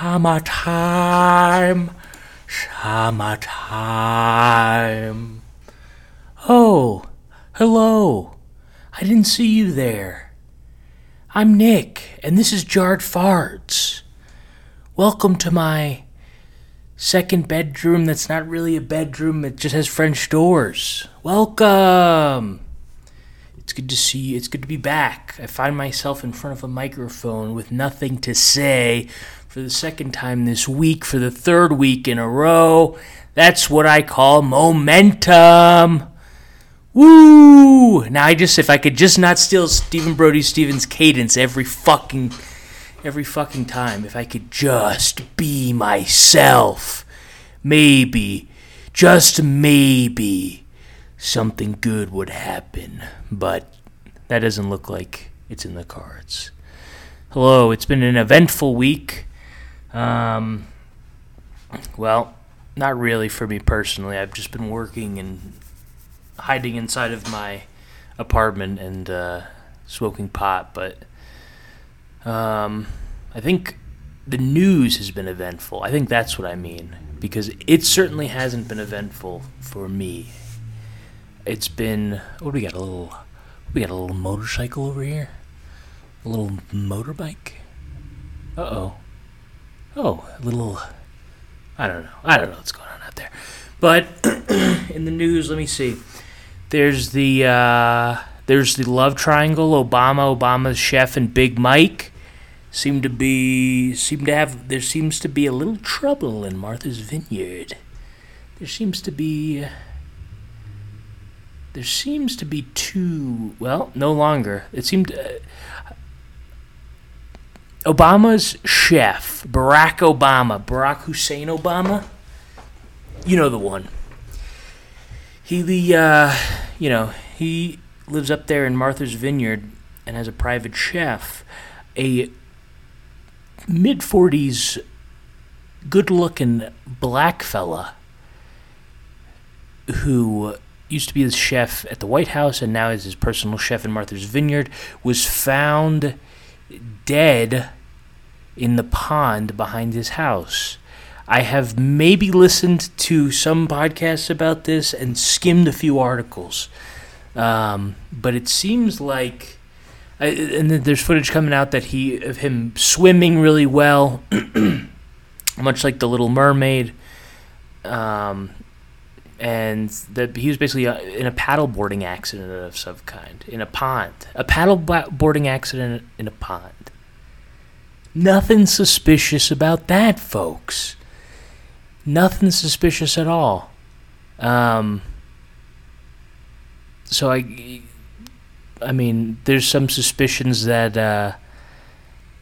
Summertime. Summertime. Oh, hello. I didn't see you there. I'm Nick, and this is Jarred Farts. Welcome to my second bedroom that's not really a bedroom, it just has French doors. Welcome! It's good to see you. It's good to be back. I find myself in front of a microphone with nothing to say for the second time this week, for the third week in a row. That's what I call momentum. Woo! Now I just if I could just not steal Stephen Brody Stephens' cadence every fucking every fucking time. If I could just be myself. Maybe, just maybe, something good would happen. But that doesn't look like it's in the cards. Hello, it's been an eventful week. Um, well, not really for me personally. I've just been working and hiding inside of my apartment and uh, smoking pot, but um, I think the news has been eventful. I think that's what I mean because it certainly hasn't been eventful for me. It's been what do we got a little we got a little motorcycle over here, a little motorbike. Uh oh. Oh, a little. I don't know. I don't know what's going on out there. But in the news, let me see. There's the uh, there's the love triangle: Obama, Obama's chef, and Big Mike. Seem to be seem to have there seems to be a little trouble in Martha's Vineyard. There seems to be there seems to be two. Well, no longer. It seemed. Uh, Obama's chef, Barack Obama, Barack Hussein Obama. You know the one. He the uh, you know he lives up there in Martha's Vineyard and has a private chef, a mid forties, good looking black fella who used to be his chef at the White House and now is his personal chef in Martha's Vineyard was found dead in the pond behind his house. I have maybe listened to some podcasts about this and skimmed a few articles, um, but it seems like, I, and there's footage coming out that he of him swimming really well, much like the Little Mermaid, um, and that he was basically uh, in a paddleboarding accident of some kind in a pond, a paddleboarding accident in a pond. Nothing suspicious about that, folks. Nothing suspicious at all. Um, so I, I mean, there's some suspicions that, uh,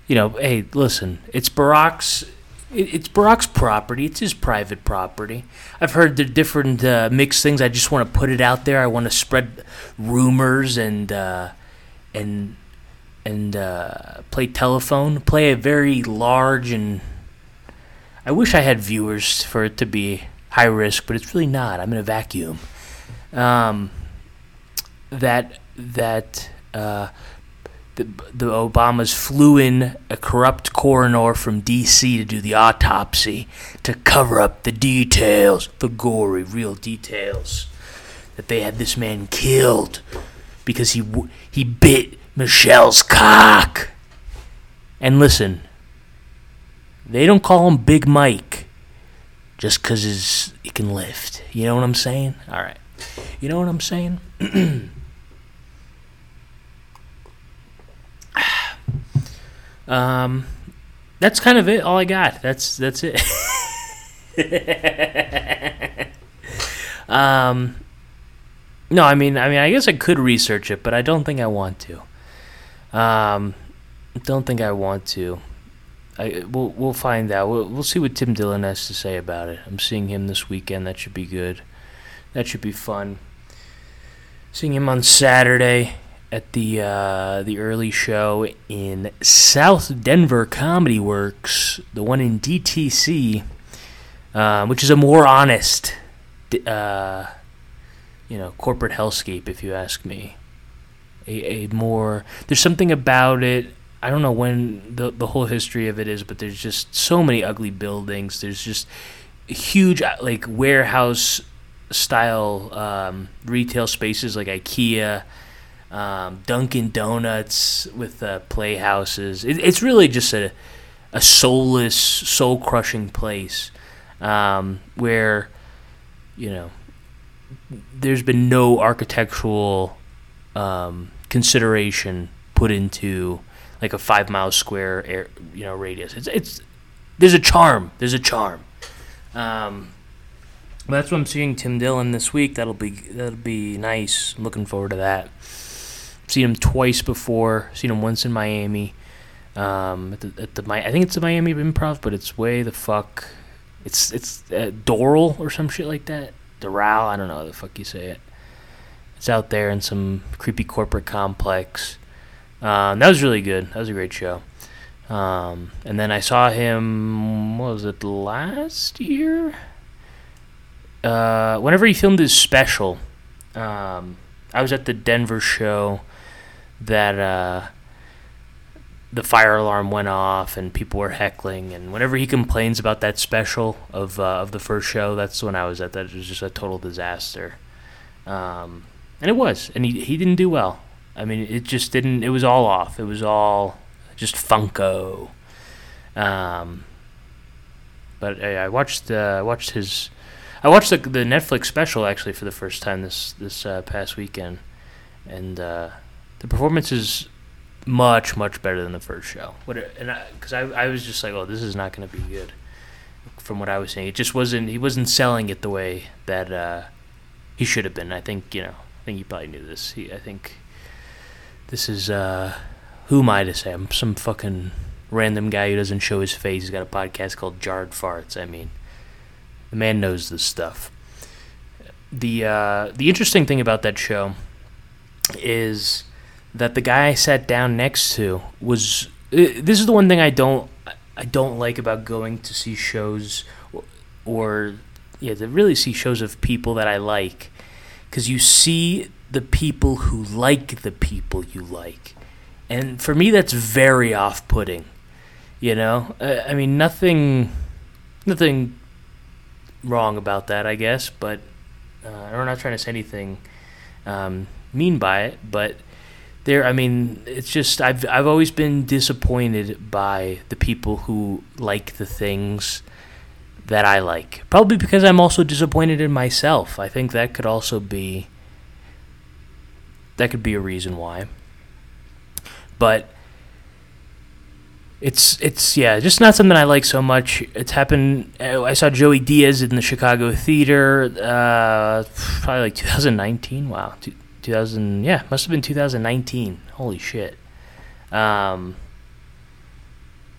you know, hey, listen, it's Barack's, it's Barack's property. It's his private property. I've heard the different uh, mixed things. I just want to put it out there. I want to spread rumors and uh, and and uh, play telephone, play a very large and I wish I had viewers for it to be high risk, but it's really not. I'm in a vacuum. Um, that that uh, the, the Obamas flew in a corrupt coroner from D.C. to do the autopsy to cover up the details, the gory, real details that they had this man killed because he he bit Michelle's cock. And listen, they don't call him Big Mike just because he can lift. You know what I'm saying? All right. You know what I'm saying? um, that's kind of it. All I got. That's that's it. um, no, I mean, I mean, I guess I could research it, but I don't think I want to. Um, don't think I want to. I we'll we'll find out. We'll we'll see what Tim Dillon has to say about it. I'm seeing him this weekend. That should be good. That should be fun. Seeing him on Saturday at the uh, the early show in South Denver Comedy Works, the one in DTC, uh, which is a more honest, uh, you know, corporate hellscape, if you ask me a, a more there's something about it I don't know when the the whole history of it is, but there's just so many ugly buildings. There's just huge uh, like warehouse style um, retail spaces like IKEA, um, Dunkin' Donuts with uh, playhouses. It, it's really just a a soulless, soul crushing place um, where you know there's been no architectural um, consideration put into like a five mile square air, you know radius. It's it's there's a charm. There's a charm. Um, that's what I'm seeing Tim Dillon this week. That'll be that'll be nice. I'm looking forward to that. Seen him twice before. Seen him once in Miami. Um, at the, at the I think it's the Miami Improv, but it's way the fuck. It's it's uh, Doral or some shit like that. Doral, I don't know how the fuck you say it. It's out there in some creepy corporate complex. Um, that was really good. That was a great show. Um, and then I saw him. What was it last year? Uh, whenever he filmed his special, um, I was at the Denver show. That uh, the fire alarm went off and people were heckling. And whenever he complains about that special of uh, of the first show, that's when I was at that. It was just a total disaster. Um, and it was, and he he didn't do well. I mean, it just didn't. It was all off. It was all just Funko. Um, but I, I watched uh, watched his I watched the the Netflix special actually for the first time this this uh, past weekend, and uh, the performance is much much better than the first show. What and because I, I, was just like, oh, this is not going to be good. From what I was saying, it just wasn't. He wasn't selling it the way that uh, he should have been. I think you know. I think you probably knew this. He, I think this is uh, who am I to say? I'm some fucking random guy who doesn't show his face. He's got a podcast called Jarred Farts. I mean, the man knows this stuff. The uh, the interesting thing about that show is that the guy I sat down next to was. Uh, this is the one thing I don't I don't like about going to see shows or, or yeah to really see shows of people that I like because you see the people who like the people you like. And for me, that's very off putting. You know? I mean, nothing. Nothing wrong about that, I guess, but uh, I'm not trying to say anything um, mean by it, but there I mean it's just I've I've always been disappointed by the people who like the things that I like. Probably because I'm also disappointed in myself. I think that could also be that could be a reason why. But it's it's yeah, just not something I like so much. It's happened. Uh, I saw Joey Diaz in the Chicago theater, uh, probably like 2019. Wow, 2000. Yeah, must have been 2019. Holy shit. Um,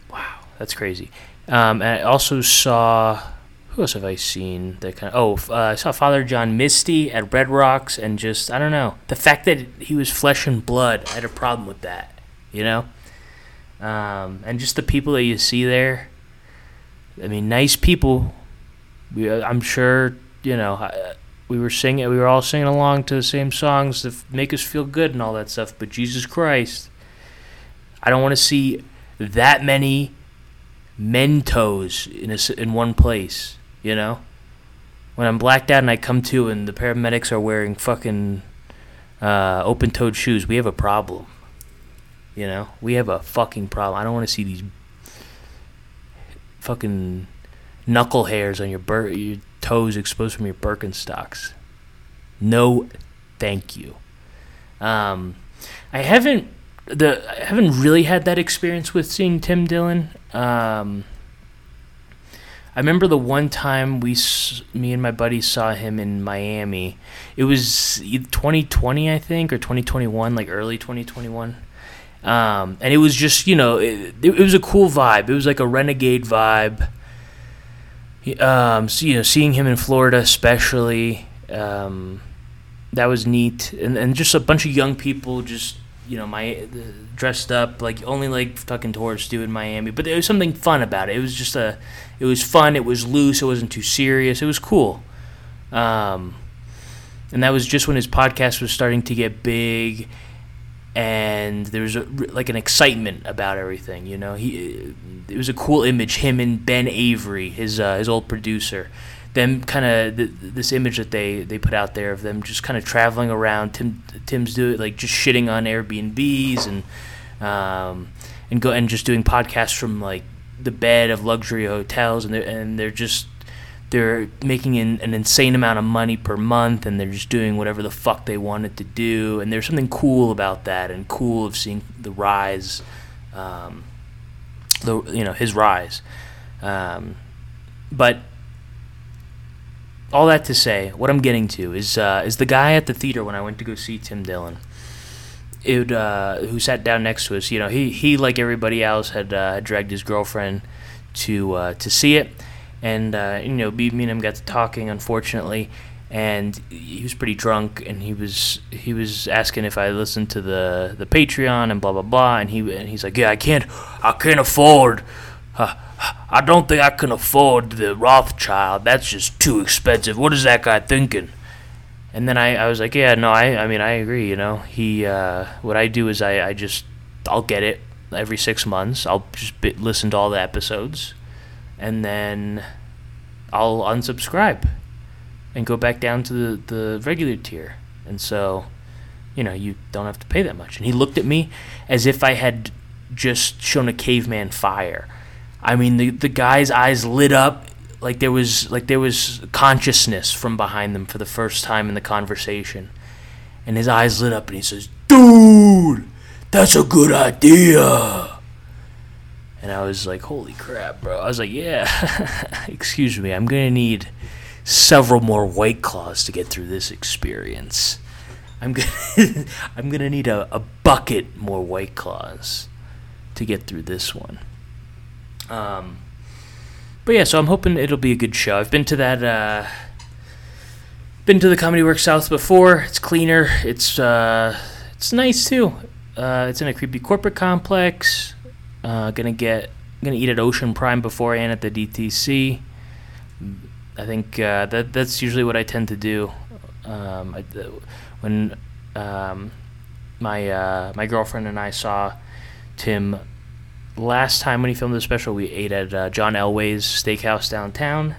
wow, that's crazy. Um, and I also saw who else have I seen that kind of? Oh, uh, I saw Father John Misty at Red Rocks, and just I don't know the fact that he was flesh and blood. I had a problem with that, you know. Um, and just the people that you see there. I mean, nice people. We, uh, I'm sure you know. we were singing. We were all singing along to the same songs that make us feel good and all that stuff. But Jesus Christ, I don't want to see that many Mentos in a, in one place. You know, when I'm blacked out and I come to and the paramedics are wearing fucking uh, open-toed shoes, we have a problem. You know, we have a fucking problem. I don't want to see these fucking knuckle hairs on your bur- your toes exposed from your Birkenstocks. No, thank you. Um, I haven't the I haven't really had that experience with seeing Tim Dillon. Um, I remember the one time we, me and my buddy saw him in Miami. It was 2020, I think, or 2021, like early 2021. Um, and it was just, you know, it, it, was a cool vibe. It was like a renegade vibe. Um, so, you know, seeing him in Florida, especially, um, that was neat. And, and just a bunch of young people just you know, my dressed up like only like fucking tourists do in Miami. But there was something fun about it. It was just a, it was fun. It was loose. It wasn't too serious. It was cool. Um, and that was just when his podcast was starting to get big, and there was a, like an excitement about everything. You know, he it was a cool image. Him and Ben Avery, his uh, his old producer, them kind of th- this image that they they put out there of them just kind of traveling around. Tim Tim's doing like just shitting on Airbnbs and um, and go and just doing podcasts from like the bed of luxury hotels, and they're and they're just they're making an, an insane amount of money per month, and they're just doing whatever the fuck they wanted to do. And there's something cool about that, and cool of seeing the rise, um, the you know his rise. Um, but all that to say, what I'm getting to is uh, is the guy at the theater when I went to go see Tim Dillon. It, uh, who sat down next to us, you know, he, he like everybody else had uh, dragged his girlfriend to uh, to see it, and uh, you know, me and him got to talking, unfortunately, and he was pretty drunk, and he was he was asking if I listened to the the Patreon and blah blah blah, and he and he's like, yeah, I can't I can't afford. I don't think I can afford the Rothschild. That's just too expensive. What is that guy thinking? And then I, I was like, yeah, no, I, I mean, I agree. You know, he, uh, what I do is I, I just, I'll get it every six months. I'll just be, listen to all the episodes, and then I'll unsubscribe and go back down to the, the regular tier. And so, you know, you don't have to pay that much. And he looked at me as if I had just shown a caveman fire. I mean, the the guy's eyes lit up like there was like there was consciousness from behind them for the first time in the conversation, and his eyes lit up, and he says, "Dude, that's a good idea." And I was like, "Holy crap, bro!" I was like, "Yeah, excuse me, I'm gonna need several more white claws to get through this experience." I'm gonna I'm gonna need a, a bucket more white claws to get through this one. Um, but yeah, so I'm hoping it'll be a good show. I've been to that, uh, been to the Comedy Works South before. It's cleaner. It's uh, it's nice too. Uh, it's in a creepy corporate complex. Uh, gonna get gonna eat at Ocean Prime beforehand at the DTC. I think uh, that that's usually what I tend to do. Um, I, when um, my uh, my girlfriend and I saw Tim last time when he filmed the special, we ate at uh, John Elway's Steakhouse downtown,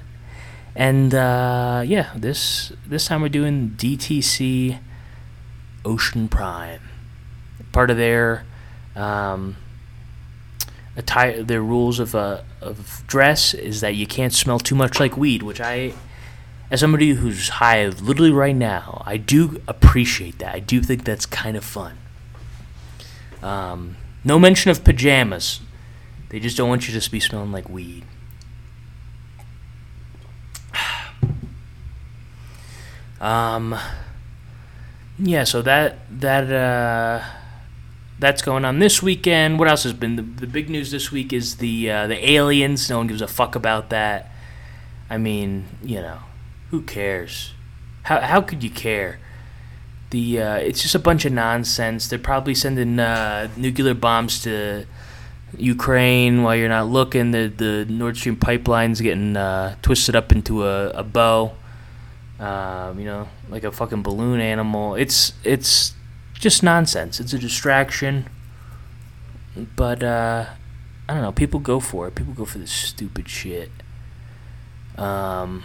and uh, yeah, this this time we're doing DTC Ocean Prime. Part of their um, attire, their rules of uh, of dress is that you can't smell too much like weed, which I. As somebody who's high literally right now, I do appreciate that. I do think that's kind of fun. Um, no mention of pajamas. They just don't want you to just be smelling like weed. um yeah, so that that uh that's going on this weekend. What else has been the, the big news this week is the uh, the aliens. No one gives a fuck about that. I mean, you know, who cares? How how could you care? The uh, it's just a bunch of nonsense. They're probably sending uh, nuclear bombs to Ukraine while you're not looking. The the Nord Stream pipeline's getting uh, twisted up into a, a bow. Um, you know, like a fucking balloon animal. It's it's just nonsense. It's a distraction. But uh, I don't know. People go for it. People go for this stupid shit. Um,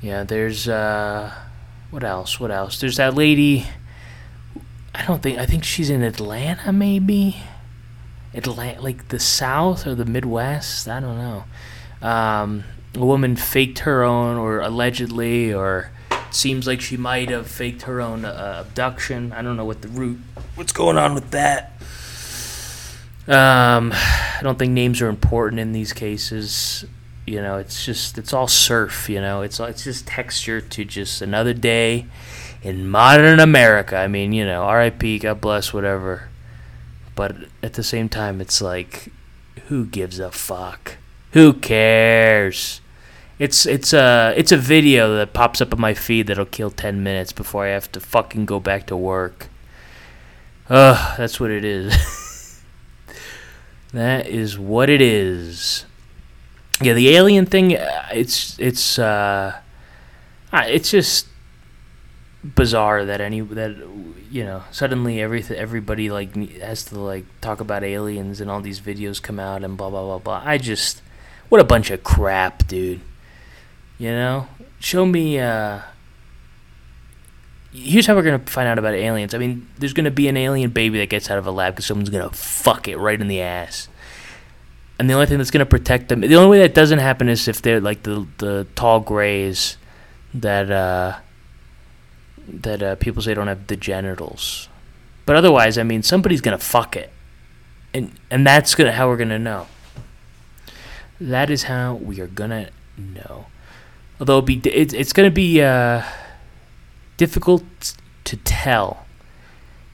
yeah, there's uh, what else? What else? There's that lady. I don't think. I think she's in Atlanta, maybe. Like the South or the Midwest. I don't know. Um, a woman faked her own, or allegedly, or seems like she might have faked her own uh, abduction. I don't know what the root, what's going on with that. Um, I don't think names are important in these cases. You know, it's just it's all surf. You know, it's it's just texture to just another day in modern America. I mean, you know, R.I.P. God bless, whatever. But at the same time, it's like, who gives a fuck? Who cares? It's it's a it's a video that pops up on my feed that'll kill ten minutes before I have to fucking go back to work. Ugh, that's what it is. that is what it is. Yeah, the alien thing. uh, It's it's uh, uh, it's just bizarre that any that you know suddenly everything everybody like has to like talk about aliens and all these videos come out and blah blah blah blah. I just what a bunch of crap, dude. You know, show me. uh Here's how we're gonna find out about aliens. I mean, there's gonna be an alien baby that gets out of a lab because someone's gonna fuck it right in the ass. And the only thing that's gonna protect them, the only way that doesn't happen is if they're like the the tall grays that uh that uh, people say don't have the genitals. But otherwise, I mean, somebody's gonna fuck it, and and that's gonna how we're gonna know. That is how we are gonna know. Although it'll be it's it's gonna be uh, difficult to tell.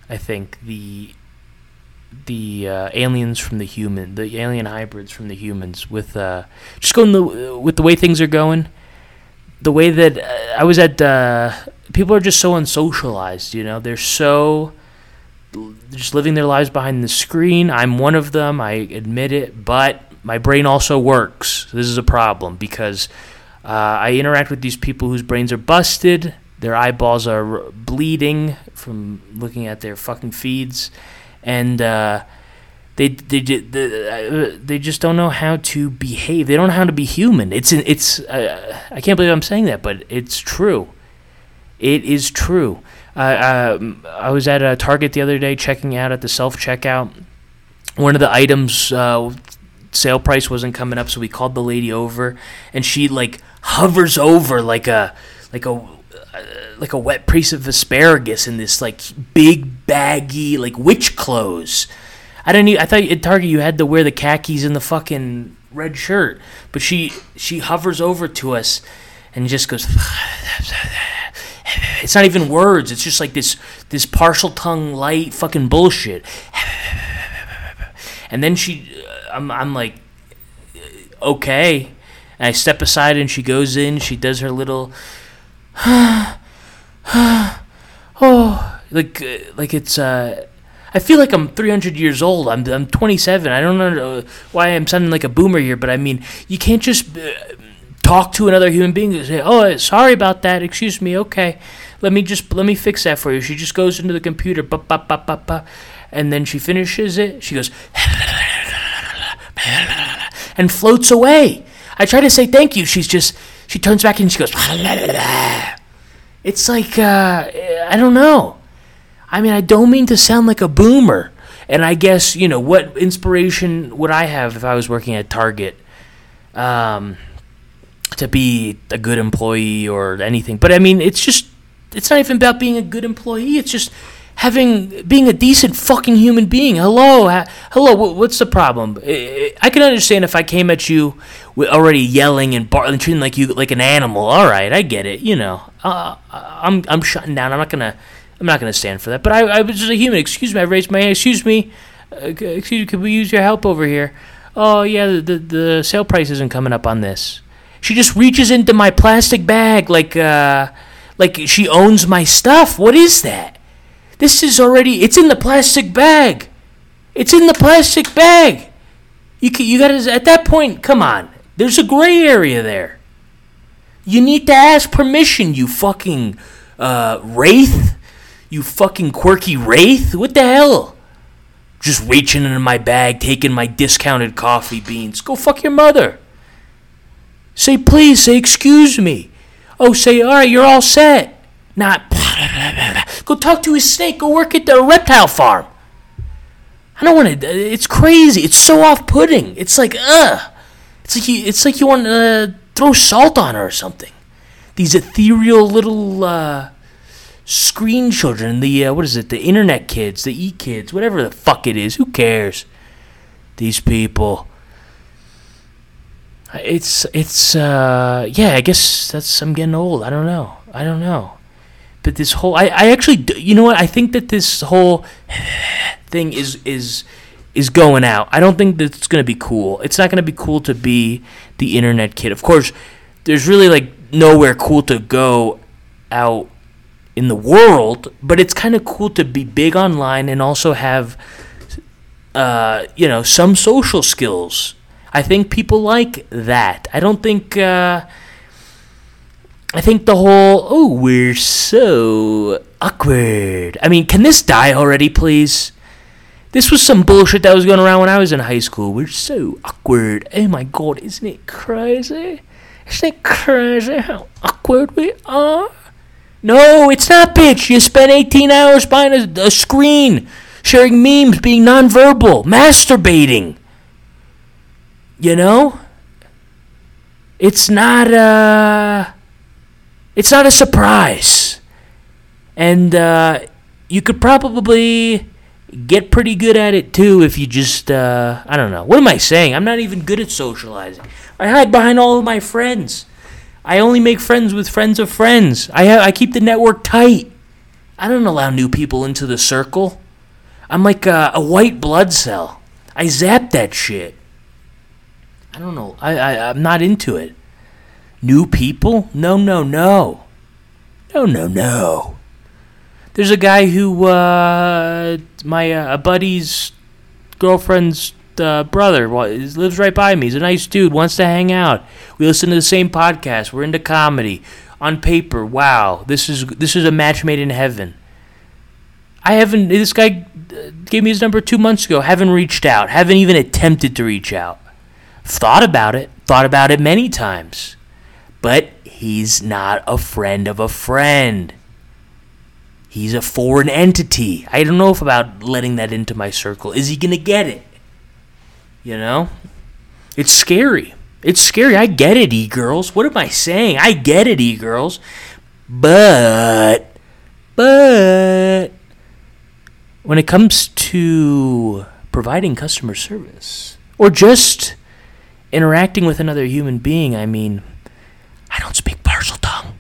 I think the the uh, aliens from the human, the alien hybrids from the humans, with uh, just going the with the way things are going, the way that uh, I was at. Uh, people are just so unsocialized. You know, they're so just living their lives behind the screen. I'm one of them. I admit it, but my brain also works. This is a problem because uh, I interact with these people whose brains are busted. Their eyeballs are bleeding from looking at their fucking feeds, and uh, they they uh, they just don't know how to behave. They don't know how to be human. It's it's uh, I can't believe I'm saying that, but it's true. It is true. Uh, I was at a Target the other day checking out at the self checkout. One of the items uh, sale price wasn't coming up, so we called the lady over, and she like hovers over like a like a uh, like a wet piece of asparagus in this like big baggy like witch clothes. I didn't. Even, I thought at Target you had to wear the khakis and the fucking red shirt, but she she hovers over to us and just goes. It's not even words. It's just like this this Parseltongue light fucking bullshit. And then she, I'm I'm like, okay. And I step aside and she goes in. She does her little, oh, like like it's. uh I feel like I'm 300 years old. I'm I'm 27. I don't know why I'm sounding like a boomer here, but I mean, you can't just uh, talk to another human being and say, "Oh, sorry about that. Excuse me. Okay, let me just let me fix that for you." She just goes into the computer, ba ba ba ba ba, and then she finishes it. She goes and floats away. I try to say thank you. She's just she turns back and she goes. It's like uh, I don't know. I mean, I don't mean to sound like a boomer. And I guess, you know, what inspiration would I have if I was working at Target um, to be a good employee or anything? But I mean, it's just, it's not even about being a good employee. It's just having, being a decent fucking human being. Hello, ha- hello, wh- what's the problem? I, I can understand if I came at you already yelling and, bar- and treating like you like an animal. All right, I get it. You know, uh, I'm, I'm shutting down. I'm not going to I'm not going to stand for that. But I, I was just a human. Excuse me. I raised my hand. Excuse me. Uh, excuse me. Could we use your help over here? Oh yeah, the, the the sale price isn't coming up on this. She just reaches into my plastic bag like uh like she owns my stuff. What is that? This is already. It's in the plastic bag. It's in the plastic bag. You you got to at that point. Come on. There's a gray area there. You need to ask permission. You fucking uh, wraith. You fucking quirky wraith? What the hell? Just reaching into my bag, taking my discounted coffee beans. Go fuck your mother. Say please, say excuse me. Oh, say all right, you're all set. Not. Go talk to his snake. Go work at the reptile farm. I don't want to. It's crazy. It's so off-putting. It's like, ugh. It's like you. It's like you want to throw salt on her or something. These ethereal little. Uh, screen children, the uh, what is it, the internet kids, the e kids, whatever the fuck it is. Who cares? These people. It's it's uh yeah. I guess that's I'm getting old. I don't know. I don't know. But this whole I I actually you know what I think that this whole thing is is is going out. I don't think that it's gonna be cool. It's not gonna be cool to be the internet kid. Of course, there's really like nowhere cool to go out in the world, but it's kind of cool to be big online and also have, uh, you know, some social skills. I think people like that. I don't think. Uh, I think the whole oh we're so awkward. I mean, can this die already, please? This was some bullshit that was going around when I was in high school. We're so awkward. Oh my god, isn't it crazy? Isn't it crazy how awkward we are? No, it's not, bitch. You spent 18 hours behind a, a screen, sharing memes, being nonverbal, masturbating. You know? It's not, uh. It's not a surprise. And, uh, you could probably get pretty good at it too if you just uh, I don't know. What am I saying? I'm not even good at socializing. I hide behind all of my friends. I only make friends with friends of friends. I I keep the network tight. I don't allow new people into the circle. I'm like a, a white blood cell. I zap that shit. I don't know. I, I I'm not into it. New people? No, no, no. No, no, no. There's a guy who, uh, my uh, a buddy's girlfriend's uh, brother Well, he lives right by me. He's a nice dude, wants to hang out. We listen to the same podcast. We're into comedy. On paper, wow, this is this is a match made in heaven. I haven't. This guy uh, gave me his number two months ago. Haven't reached out. Haven't even attempted to reach out. Thought about it. Thought about it many times. But he's not a friend of a friend. He's a foreign entity. I don't know if about letting that into my circle. Is he going to get it? You know? It's scary. It's scary. I get it, e girls. What am I saying? I get it, e girls. But, but, when it comes to providing customer service or just interacting with another human being, I mean, I don't speak Parseltongue.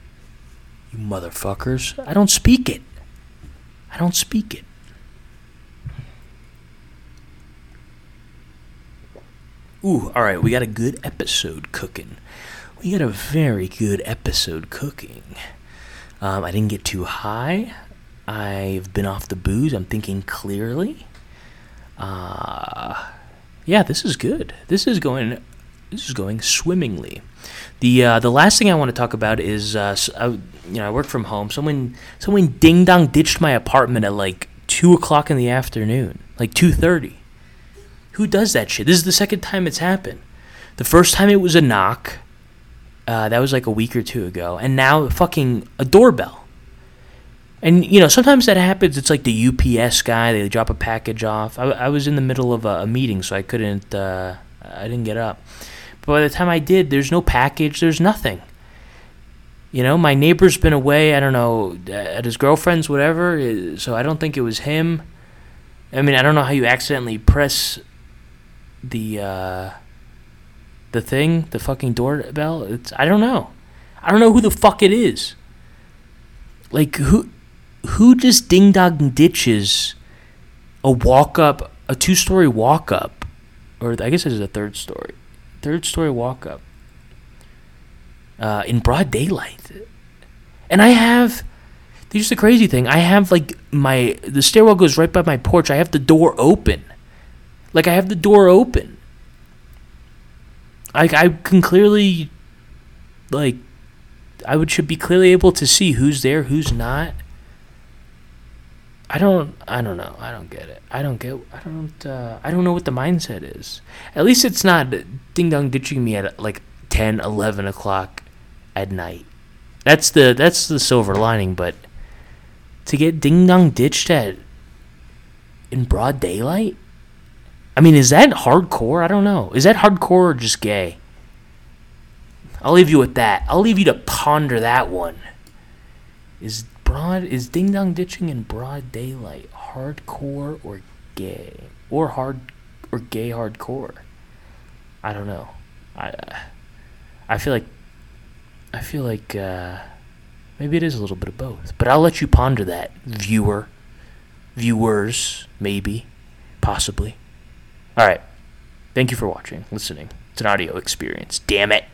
You motherfuckers. I don't speak it. I don't speak it. Ooh, all right, we got a good episode cooking. We got a very good episode cooking. Um, I didn't get too high. I've been off the booze. I'm thinking clearly. Uh, yeah, this is good. This is going. This is going swimmingly. The uh, the last thing I want to talk about is uh, I, you know I work from home. Someone someone ding dong ditched my apartment at like two o'clock in the afternoon, like two thirty. Who does that shit? This is the second time it's happened. The first time it was a knock. Uh, that was like a week or two ago, and now fucking a doorbell. And you know sometimes that happens. It's like the UPS guy. They drop a package off. I, I was in the middle of a, a meeting, so I couldn't. Uh, I didn't get up. But by the time I did, there's no package. There's nothing. You know, my neighbor's been away. I don't know at his girlfriend's, whatever. eh, So I don't think it was him. I mean, I don't know how you accidentally press the uh, the thing, the fucking doorbell. It's I don't know. I don't know who the fuck it is. Like who who just ding dong ditches a walk up, a two story walk up, or I guess it is a third story, third story walk up uh, in broad daylight. And I have, here's the crazy thing. I have like my the stairwell goes right by my porch. I have the door open, like I have the door open. I I can clearly, like, I would should be clearly able to see who's there, who's not. I don't I don't know. I don't get it. I don't get I don't uh, I don't know what the mindset is. At least it's not ding dong ditching me at like 10, 11 o'clock at night. That's the that's the silver lining, but to get ding dong ditched at in broad daylight? I mean, is that hardcore? I don't know. Is that hardcore or just gay? I'll leave you with that. I'll leave you to ponder that one. Is broad is ding dong ditching in broad daylight hardcore or gay or hard or gay hardcore? I don't know. I I feel like I feel like uh, maybe it is a little bit of both. But I'll let you ponder that, viewer, viewers, maybe, possibly. All right. Thank you for watching, listening. It's an audio experience. Damn it.